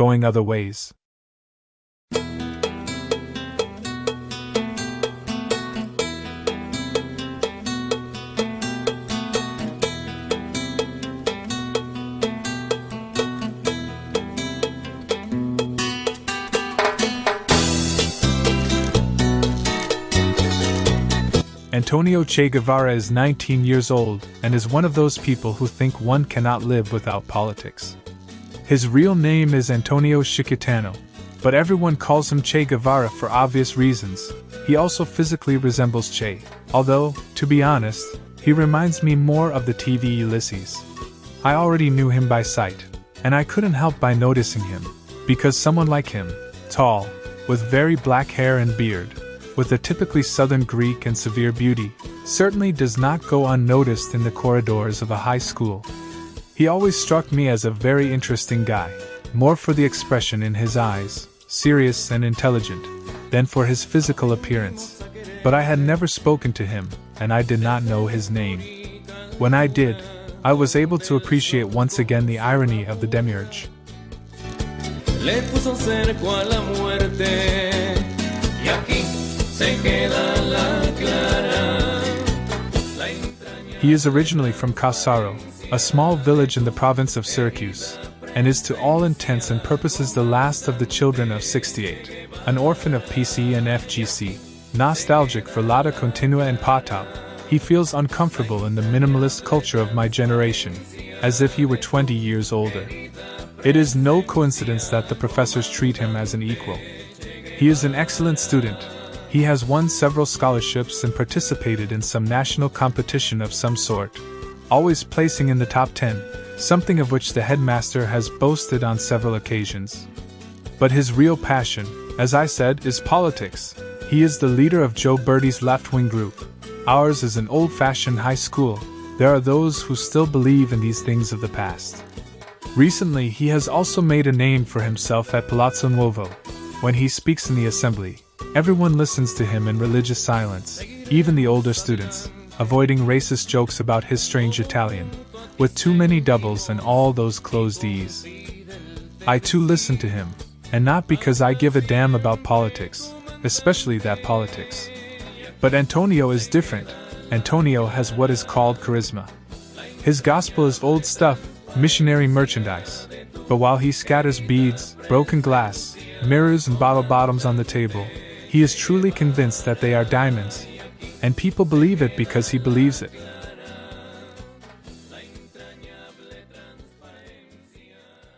going other ways. Antonio Che Guevara is 19 years old and is one of those people who think one cannot live without politics. His real name is Antonio Chiquitano, but everyone calls him Che Guevara for obvious reasons. He also physically resembles Che, although, to be honest, he reminds me more of the TV Ulysses. I already knew him by sight, and I couldn't help by noticing him, because someone like him, tall, with very black hair and beard, with a typically southern Greek and severe beauty, certainly does not go unnoticed in the corridors of a high school. He always struck me as a very interesting guy, more for the expression in his eyes, serious and intelligent, than for his physical appearance. But I had never spoken to him, and I did not know his name. When I did, I was able to appreciate once again the irony of the demiurge. Le puso cerco a la muerte, y aquí he is originally from Cassaro, a small village in the province of Syracuse, and is to all intents and purposes the last of the children of 68, an orphan of PC and FGC. Nostalgic for Lotta Continua and Potop, he feels uncomfortable in the minimalist culture of my generation, as if he were 20 years older. It is no coincidence that the professors treat him as an equal. He is an excellent student, he has won several scholarships and participated in some national competition of some sort, always placing in the top 10, something of which the headmaster has boasted on several occasions. But his real passion, as I said, is politics. He is the leader of Gioberti's left wing group. Ours is an old fashioned high school. There are those who still believe in these things of the past. Recently, he has also made a name for himself at Palazzo Nuovo. When he speaks in the assembly, Everyone listens to him in religious silence, even the older students, avoiding racist jokes about his strange Italian, with too many doubles and all those closed E's. I too listen to him, and not because I give a damn about politics, especially that politics. But Antonio is different. Antonio has what is called charisma. His gospel is old stuff, missionary merchandise. But while he scatters beads, broken glass, mirrors, and bottle bottoms on the table, he is truly convinced that they are diamonds, and people believe it because he believes it.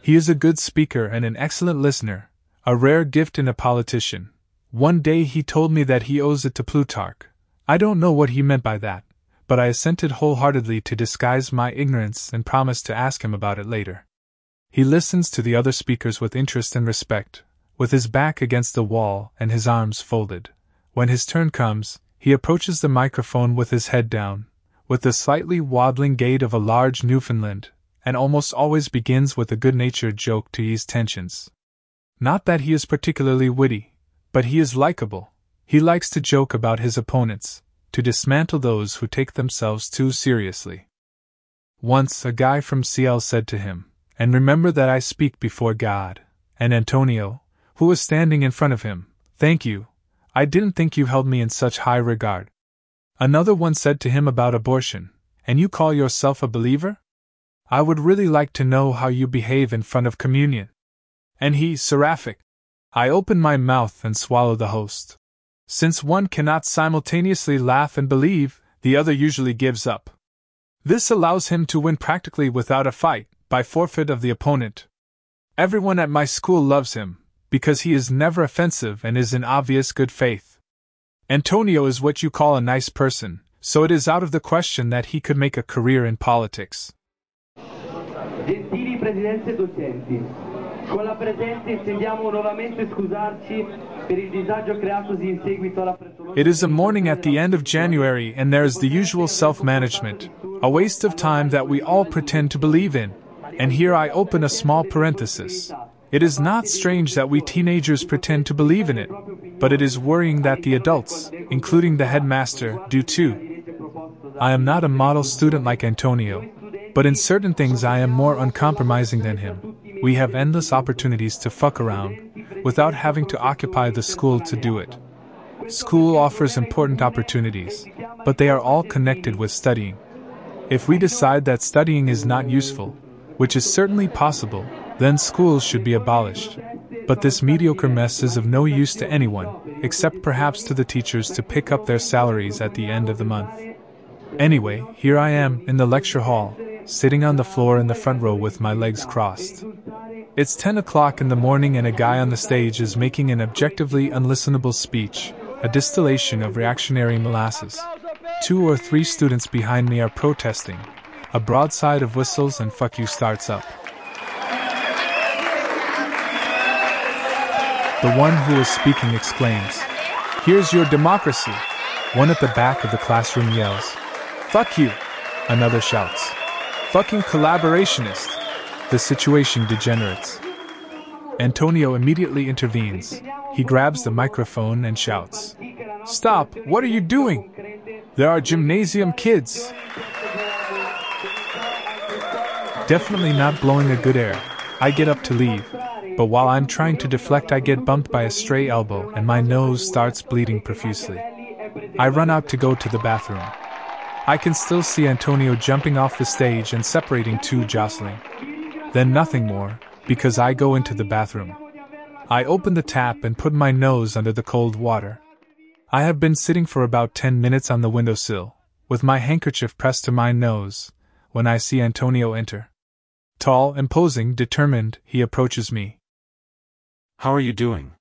He is a good speaker and an excellent listener, a rare gift in a politician. One day he told me that he owes it to Plutarch. I don't know what he meant by that, but I assented wholeheartedly to disguise my ignorance and promised to ask him about it later. He listens to the other speakers with interest and respect, with his back against the wall and his arms folded. When his turn comes, he approaches the microphone with his head down, with the slightly waddling gait of a large Newfoundland, and almost always begins with a good natured joke to ease tensions. Not that he is particularly witty, but he is likable. He likes to joke about his opponents, to dismantle those who take themselves too seriously. Once a guy from CL said to him, And remember that I speak before God. And Antonio, who was standing in front of him. Thank you. I didn't think you held me in such high regard. Another one said to him about abortion, And you call yourself a believer? I would really like to know how you behave in front of communion. And he, seraphic. I open my mouth and swallow the host. Since one cannot simultaneously laugh and believe, the other usually gives up. This allows him to win practically without a fight, by forfeit of the opponent. Everyone at my school loves him, because he is never offensive and is in obvious good faith. Antonio is what you call a nice person, so it is out of the question that he could make a career in politics. Gentili presidente docenti, con la presenza intendiamo nuovamente scusarci per il disagio creatosi in seguito alla It is a morning at the end of January and there is the usual self management, a waste of time that we all pretend to believe in. And here I open a small parenthesis. It is not strange that we teenagers pretend to believe in it, but it is worrying that the adults, including the headmaster, do too. I am not a model student like Antonio, but in certain things I am more uncompromising than him. We have endless opportunities to fuck around, without having to occupy the school to do it. School offers important opportunities, but they are all connected with studying. If we decide that studying is not useful, which is certainly possible, then schools should be abolished. But this mediocre mess is of no use to anyone, except perhaps to the teachers to pick up their salaries at the end of the month. Anyway, here I am in the lecture hall, sitting on the floor in the front row with my legs crossed. It's 10 o'clock in the morning, and a guy on the stage is making an objectively unlistenable speech, a distillation of reactionary molasses. Two or three students behind me are protesting. A broadside of whistles and fuck you starts up. The one who is speaking exclaims, Here's your democracy! One at the back of the classroom yells, Fuck you! Another shouts, Fucking collaborationist! The situation degenerates. Antonio immediately intervenes. He grabs the microphone and shouts, Stop! What are you doing? There are gymnasium kids! Definitely not blowing a good air. I get up to leave, but while I'm trying to deflect, I get bumped by a stray elbow and my nose starts bleeding profusely. I run out to go to the bathroom. I can still see Antonio jumping off the stage and separating two jostling. Then nothing more, because I go into the bathroom. I open the tap and put my nose under the cold water. I have been sitting for about ten minutes on the windowsill, with my handkerchief pressed to my nose, when I see Antonio enter. Tall, imposing, determined, he approaches me. How are you doing?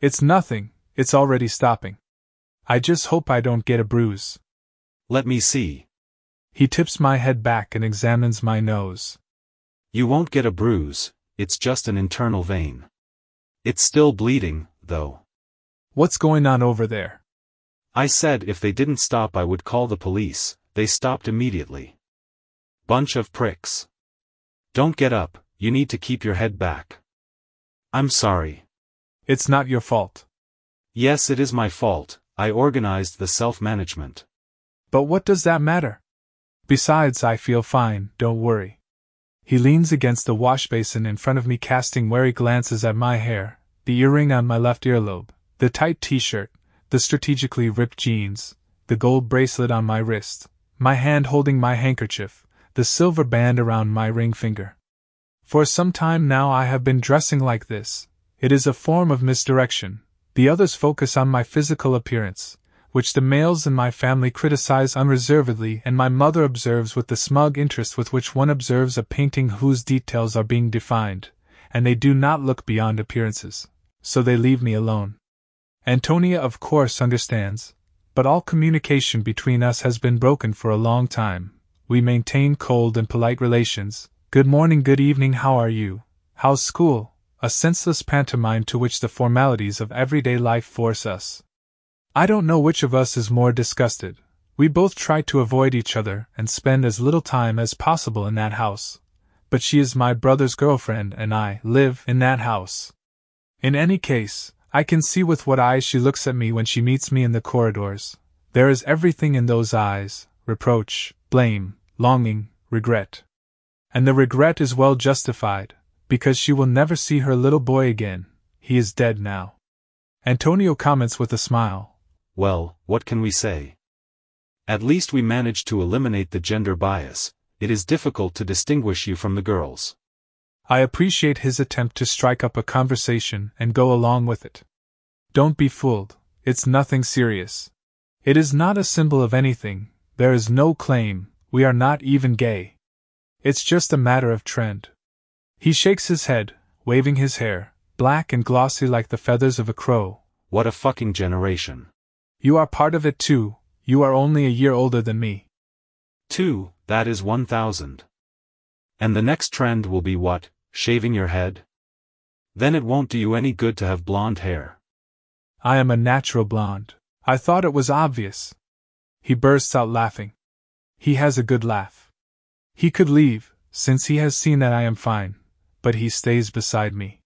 It's nothing, it's already stopping. I just hope I don't get a bruise. Let me see. He tips my head back and examines my nose. You won't get a bruise, it's just an internal vein. It's still bleeding, though. What's going on over there? I said if they didn't stop, I would call the police, they stopped immediately. Bunch of pricks. Don't get up, you need to keep your head back. I'm sorry. It's not your fault. Yes, it is my fault, I organized the self management. But what does that matter? Besides, I feel fine, don't worry. He leans against the wash basin in front of me, casting wary glances at my hair, the earring on my left earlobe, the tight t shirt, the strategically ripped jeans, the gold bracelet on my wrist, my hand holding my handkerchief, the silver band around my ring finger. For some time now I have been dressing like this. It is a form of misdirection. The others focus on my physical appearance, which the males in my family criticize unreservedly, and my mother observes with the smug interest with which one observes a painting whose details are being defined, and they do not look beyond appearances. So they leave me alone. Antonia, of course, understands, but all communication between us has been broken for a long time. We maintain cold and polite relations, Good morning, good evening, how are you? How's school? A senseless pantomime to which the formalities of everyday life force us. I don't know which of us is more disgusted. We both try to avoid each other and spend as little time as possible in that house. But she is my brother's girlfriend and I live in that house. In any case, I can see with what eyes she looks at me when she meets me in the corridors. There is everything in those eyes reproach, blame, longing, regret. And the regret is well justified, because she will never see her little boy again. He is dead now. Antonio comments with a smile. Well, what can we say? At least we managed to eliminate the gender bias, it is difficult to distinguish you from the girls. I appreciate his attempt to strike up a conversation and go along with it. Don't be fooled, it's nothing serious. It is not a symbol of anything, there is no claim, we are not even gay. It's just a matter of trend. He shakes his head, waving his hair, black and glossy like the feathers of a crow. What a fucking generation. You are part of it too, you are only a year older than me. Two, that is 1000. And the next trend will be what, shaving your head? Then it won't do you any good to have blonde hair. I am a natural blonde. I thought it was obvious. He bursts out laughing. He has a good laugh. He could leave, since he has seen that I am fine, but he stays beside me.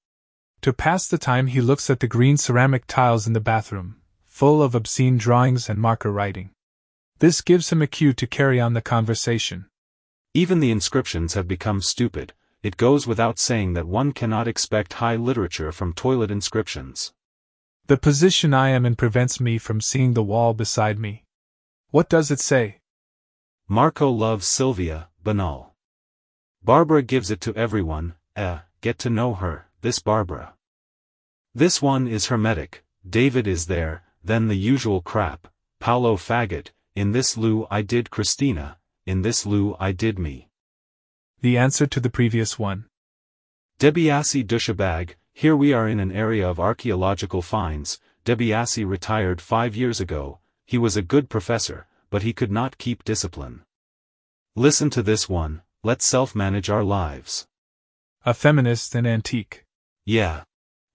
To pass the time, he looks at the green ceramic tiles in the bathroom, full of obscene drawings and marker writing. This gives him a cue to carry on the conversation. Even the inscriptions have become stupid, it goes without saying that one cannot expect high literature from toilet inscriptions. The position I am in prevents me from seeing the wall beside me. What does it say? Marco loves Sylvia, banal. Barbara gives it to everyone, eh, get to know her, this Barbara. This one is hermetic, David is there, then the usual crap, Paolo faggot, in this Lou I did Christina, in this Lou I did me. The answer to the previous one. DiBiase douchebag, here we are in an area of archaeological finds, DiBiase retired five years ago, he was a good professor, but he could not keep discipline. Listen to this one, let's self-manage our lives. A feminist and antique. Yeah.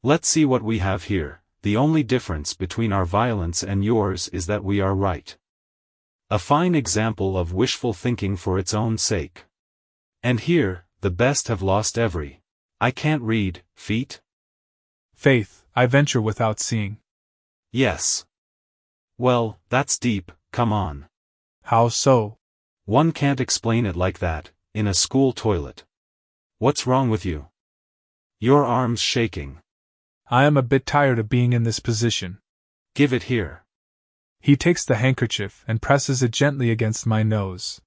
Let's see what we have here, the only difference between our violence and yours is that we are right. A fine example of wishful thinking for its own sake. And here, the best have lost every. I can't read, feet? Faith, I venture without seeing. Yes. Well, that's deep, come on. How so? One can't explain it like that, in a school toilet. What's wrong with you? Your arm's shaking. I am a bit tired of being in this position. Give it here. He takes the handkerchief and presses it gently against my nose.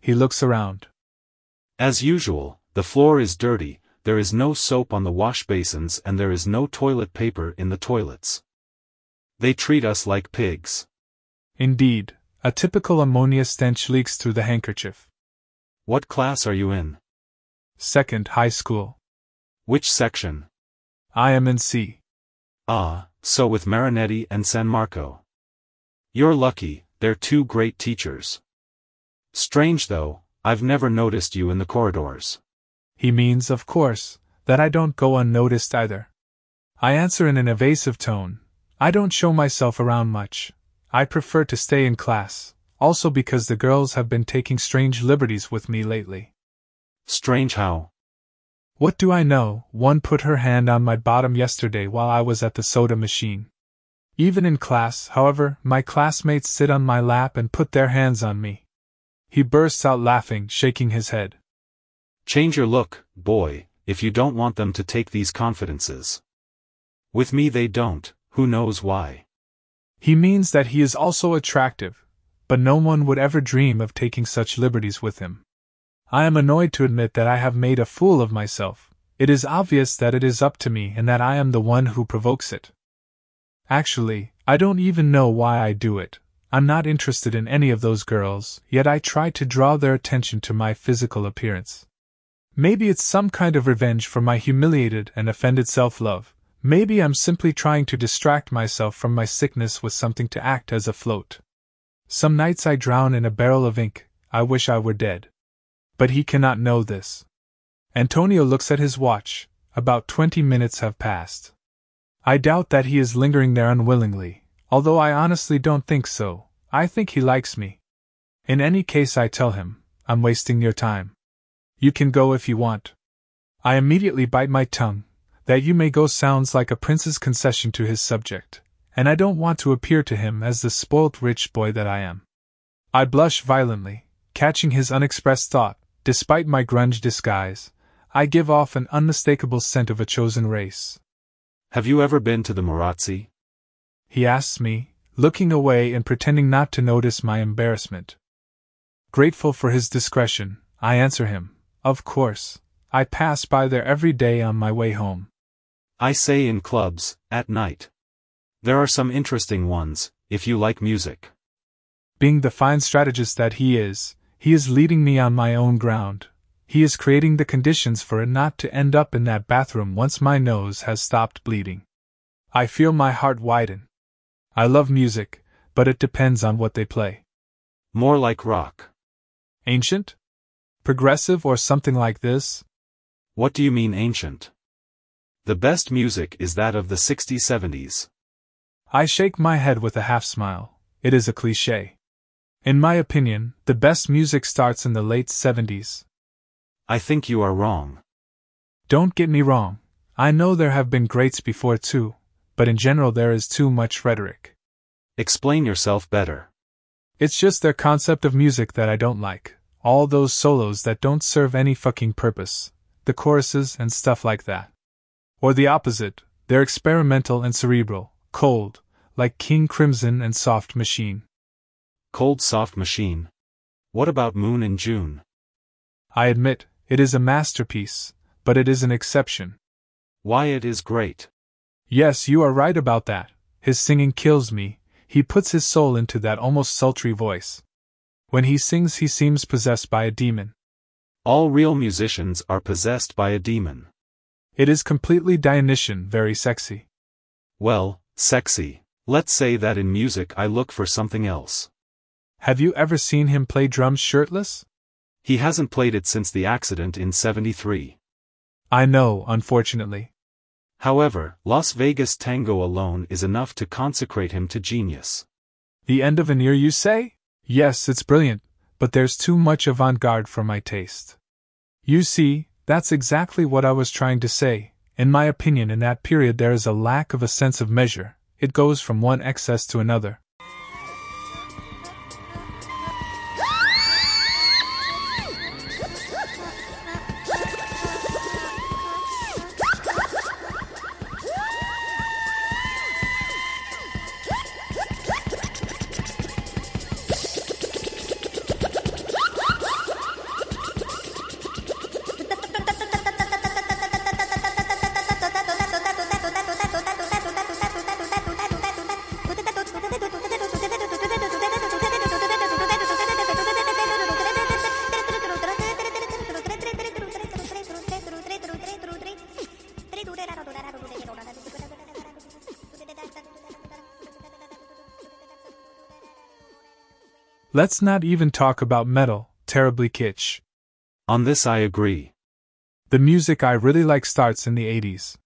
He looks around. As usual, the floor is dirty, there is no soap on the wash basins and there is no toilet paper in the toilets. They treat us like pigs. Indeed, a typical ammonia stench leaks through the handkerchief. What class are you in? Second high school. Which section? I am in C. Ah, so with Marinetti and San Marco. You're lucky, they're two great teachers. Strange though, I've never noticed you in the corridors. He means, of course, that I don't go unnoticed either. I answer in an evasive tone I don't show myself around much. I prefer to stay in class, also because the girls have been taking strange liberties with me lately. Strange how? What do I know? One put her hand on my bottom yesterday while I was at the soda machine. Even in class, however, my classmates sit on my lap and put their hands on me. He bursts out laughing, shaking his head. Change your look, boy, if you don't want them to take these confidences. With me they don't, who knows why. He means that he is also attractive, but no one would ever dream of taking such liberties with him. I am annoyed to admit that I have made a fool of myself. It is obvious that it is up to me and that I am the one who provokes it. Actually, I don't even know why I do it. I'm not interested in any of those girls, yet I try to draw their attention to my physical appearance. Maybe it's some kind of revenge for my humiliated and offended self love. Maybe I'm simply trying to distract myself from my sickness with something to act as a float. Some nights I drown in a barrel of ink, I wish I were dead. But he cannot know this. Antonio looks at his watch, about twenty minutes have passed. I doubt that he is lingering there unwillingly, although I honestly don't think so. I think he likes me. In any case, I tell him, I'm wasting your time. You can go if you want. I immediately bite my tongue. That you may go sounds like a prince's concession to his subject, and I don't want to appear to him as the spoilt rich boy that I am. I blush violently, catching his unexpressed thought. Despite my grunge disguise, I give off an unmistakable scent of a chosen race. Have you ever been to the Murazzi? He asks me, looking away and pretending not to notice my embarrassment. Grateful for his discretion, I answer him, Of course, I pass by there every day on my way home. I say in clubs, at night. There are some interesting ones, if you like music. Being the fine strategist that he is, he is leading me on my own ground, he is creating the conditions for it not to end up in that bathroom once my nose has stopped bleeding. I feel my heart widen. I love music, but it depends on what they play. More like rock. Ancient? Progressive or something like this? What do you mean ancient? The best music is that of the 60s 70s. I shake my head with a half smile. It is a cliche. In my opinion, the best music starts in the late 70s. I think you are wrong. Don't get me wrong. I know there have been greats before too, but in general there is too much rhetoric. Explain yourself better. It's just their concept of music that I don't like. All those solos that don't serve any fucking purpose. the choruses, and stuff like that. Or the opposite, they're experimental and cerebral, cold, like King Crimson and Soft Machine. Cold Soft Machine. What about Moon in June? I admit, it is a masterpiece, but it is an exception. Why, it is great. Yes, you are right about that. His singing kills me, he puts his soul into that almost sultry voice. When he sings, he seems possessed by a demon. All real musicians are possessed by a demon. It is completely Dionysian, very sexy. Well, sexy. Let's say that in music I look for something else. Have you ever seen him play drums shirtless? He hasn't played it since the accident in 73. I know, unfortunately. However, Las Vegas Tango alone is enough to consecrate him to genius. The end of an ear, you say? Yes, it's brilliant, but there's too much avant garde for my taste. You see, that's exactly what I was trying to say. In my opinion, in that period, there is a lack of a sense of measure, it goes from one excess to another. Let's not even talk about metal, terribly kitsch. On this I agree. The music I really like starts in the 80s.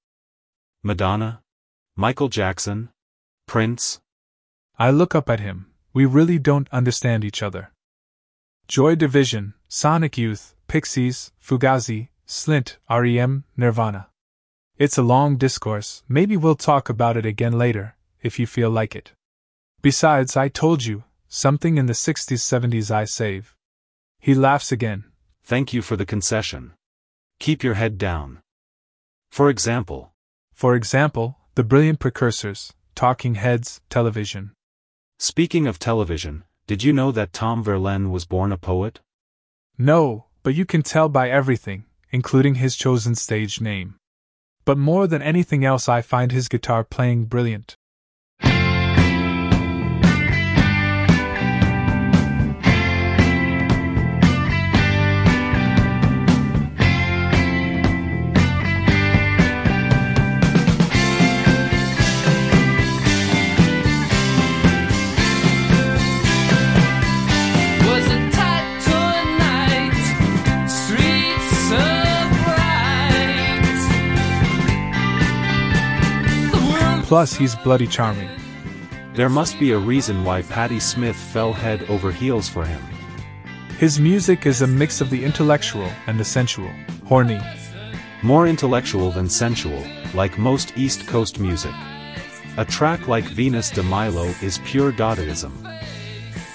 Madonna? Michael Jackson? Prince? I look up at him, we really don't understand each other. Joy Division, Sonic Youth, Pixies, Fugazi, Slint, REM, Nirvana. It's a long discourse, maybe we'll talk about it again later, if you feel like it. Besides, I told you, Something in the 60s 70s I save. He laughs again. Thank you for the concession. Keep your head down. For example. For example, the brilliant precursors, Talking Heads, television. Speaking of television, did you know that Tom Verlaine was born a poet? No, but you can tell by everything, including his chosen stage name. But more than anything else, I find his guitar playing brilliant. Plus, he's bloody charming. There must be a reason why Patti Smith fell head over heels for him. His music is a mix of the intellectual and the sensual, horny. More intellectual than sensual, like most East Coast music. A track like Venus de Milo is pure Dadaism.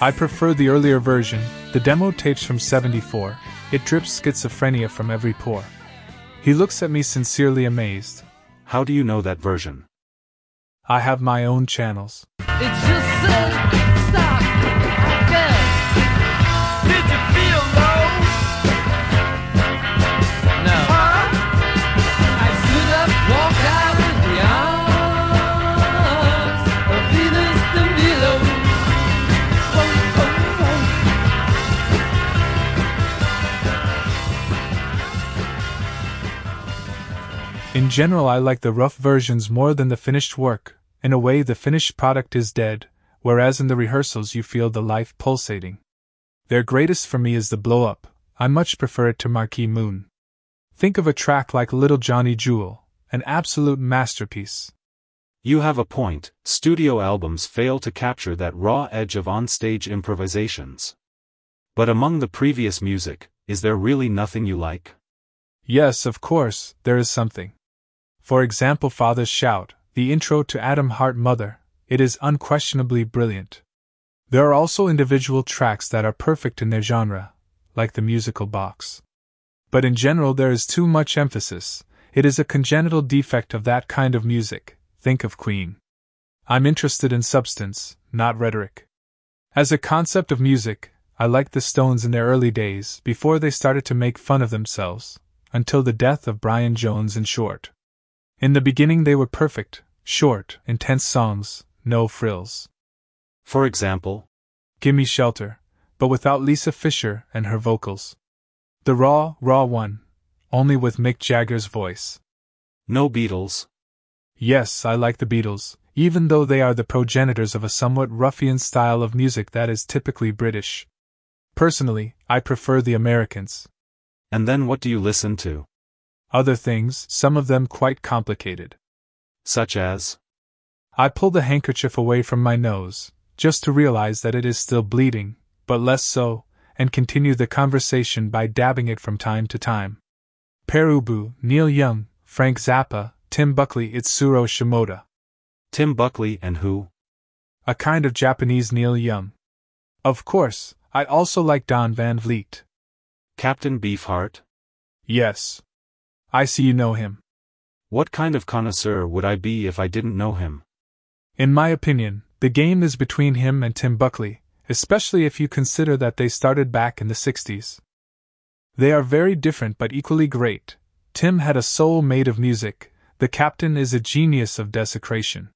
I prefer the earlier version, the demo tapes from 74. It drips schizophrenia from every pore. He looks at me sincerely amazed. How do you know that version? I have my own channels. General, I like the rough versions more than the finished work. In a way, the finished product is dead, whereas in the rehearsals you feel the life pulsating. Their greatest for me is the blow up. I much prefer it to Marquee Moon. Think of a track like Little Johnny Jewel, an absolute masterpiece. You have a point, studio albums fail to capture that raw edge of onstage improvisations. But among the previous music, is there really nothing you like? Yes, of course, there is something. For example, Father's Shout, the intro to Atom Heart Mother, it is unquestionably brilliant. There are also individual tracks that are perfect in their genre, like the musical box. But in general, there is too much emphasis. It is a congenital defect of that kind of music. Think of Queen. I'm interested in substance, not rhetoric. As a concept of music, I liked the Stones in their early days, before they started to make fun of themselves, until the death of Brian Jones in short. In the beginning, they were perfect, short, intense songs, no frills. For example, Gimme Shelter, but without Lisa Fischer and her vocals. The raw, raw one, only with Mick Jagger's voice. No Beatles. Yes, I like the Beatles, even though they are the progenitors of a somewhat ruffian style of music that is typically British. Personally, I prefer the Americans. And then what do you listen to? Other things, some of them quite complicated. Such as? I pull the handkerchief away from my nose, just to realize that it is still bleeding, but less so, and continue the conversation by dabbing it from time to time. Pere Ubu, Neil Young, Frank Zappa, Tim Buckley, Itsuro Shimoda. Tim Buckley and who? A kind of Japanese Neil Young. Of course, I also like Don Van Vliet. Captain Beefheart? Yes. I see you know him. What kind of connoisseur would I be if I didn't know him? In my opinion, the game is between him and Tim Buckley, especially if you consider that they started back in the 60s. They are very different but equally great. Tim had a soul made of music, the captain is a genius of desecration.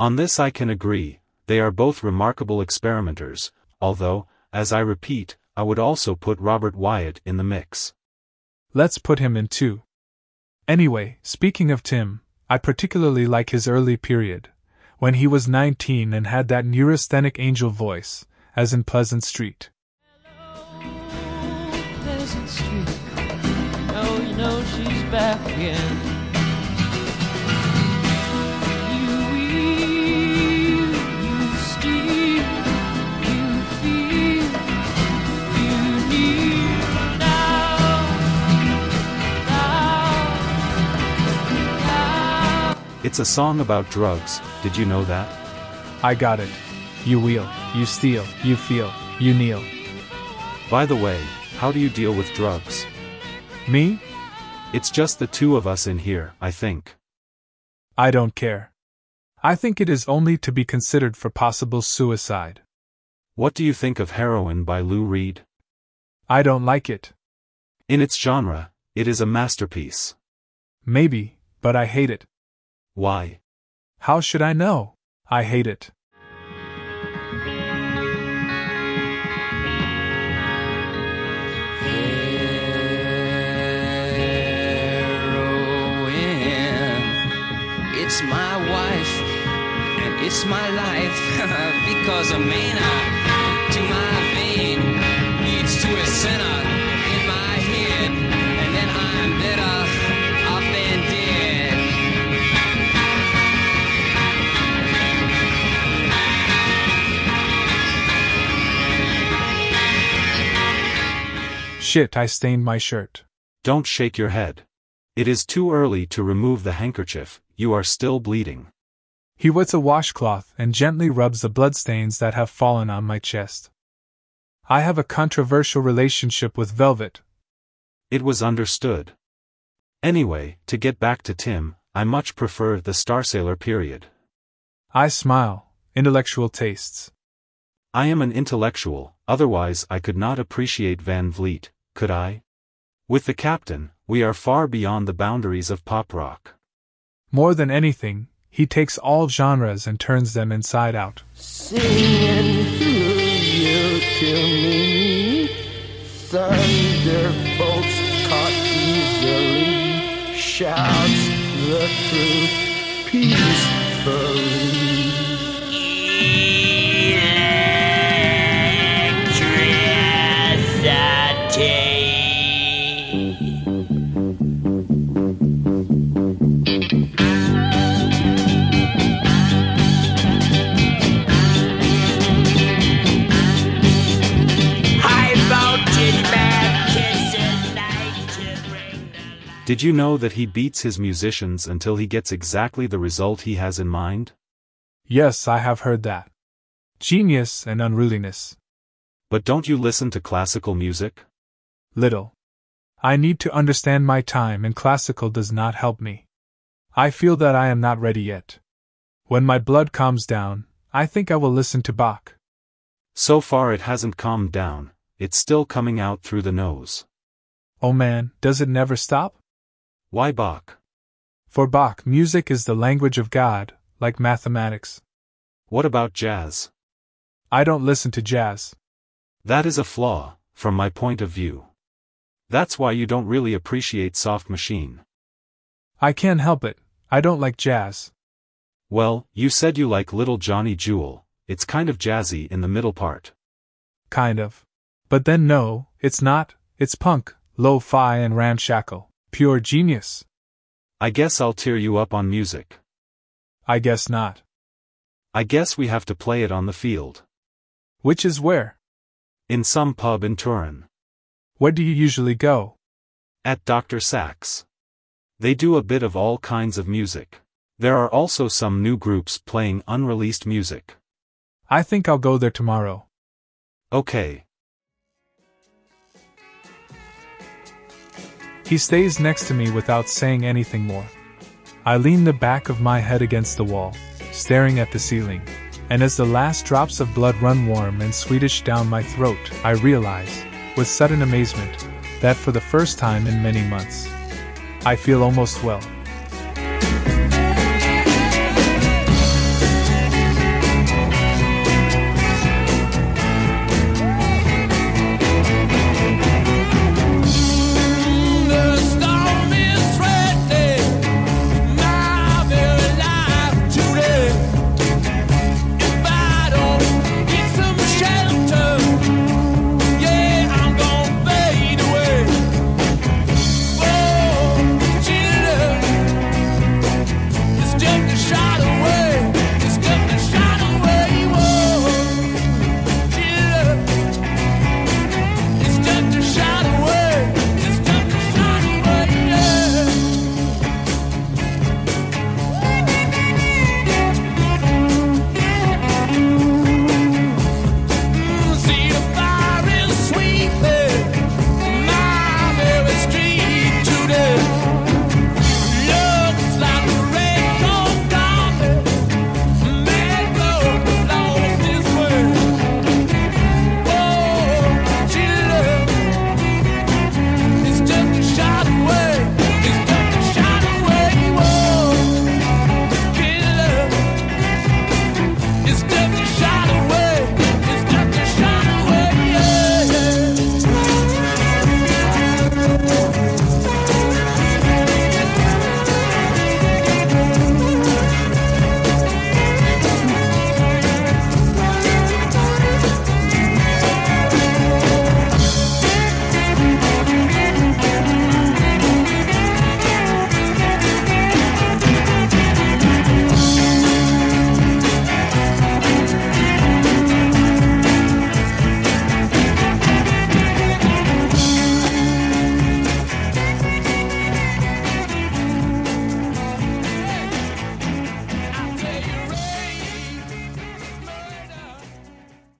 On this I can agree, they are both remarkable experimenters, although, as I repeat, I would also put Robert Wyatt in the mix. Let's put him in too. Anyway, speaking of Tim, I particularly like his early period, when he was 19 and had that neurasthenic angel voice, as in Pleasant Street. Pleasant Street. Oh, you know she's back again. It's a song about drugs, did you know that? I got it. You wheel, you steal, you feel, you kneel. By the way, how do you deal with drugs? Me? It's just the two of us in here, I think. I don't care. I think it is only to be considered for possible suicide. What do you think of Heroin by Lou Reed? I don't like it. In its genre, it is a masterpiece. Maybe, but I hate it. Why? How should I know? I hate it. It's my wife and it's my life because a mana to my vein leads to a center Shit, I stained my shirt. Don't shake your head. It is too early to remove the handkerchief, you are still bleeding. He wets a washcloth and gently rubs the bloodstains that have fallen on my chest. I have a controversial relationship with velvet. It was understood. Anyway, to get back to Tim, I much prefer the Star Sailor period. I smile. Intellectual tastes. I am an intellectual, otherwise I could not appreciate Van Vliet, could I? With the captain, we are far beyond the boundaries of pop rock. More than anything, he takes all genres and turns them inside out. Singing hallelujah to me. Thunderbolts caught easily. Shouts the truth peacefully. Did you know that he beats his musicians until he gets exactly the result he has in mind? Yes, I have heard that. Genius and unruliness. But don't you listen to classical music? Little. I need to understand my time, and classical does not help me. I feel that I am not ready yet. When my blood calms down, I think I will listen to Bach. So far it hasn't calmed down, it's still coming out through the nose. Oh man, does it never stop? Why Bach? For Bach, music is the language of God, like mathematics. What about jazz? I don't listen to jazz. That is a flaw, from my point of view. That's why you don't really appreciate Soft Machine. I can't help it, I don't like jazz. Well, you said you like Little Johnny Jewel, it's kind of jazzy in the middle part. Kind of. But then no, it's not, it's punk, lo fi and ramshackle, pure genius. I guess I'll tear you up on music. I guess not. I guess we have to play it on the field. Which is where? In some pub in Turin. Where do you usually go? At Dr. Sax. They do a bit of all kinds of music. There are also some new groups playing unreleased music. I think I'll go there tomorrow. Okay. He stays next to me without saying anything more. I lean the back of my head against the wall, staring at the ceiling, and as the last drops of blood run warm and sweetish down my throat, I realize, with sudden amazement, that for the first time in many months, I feel almost well.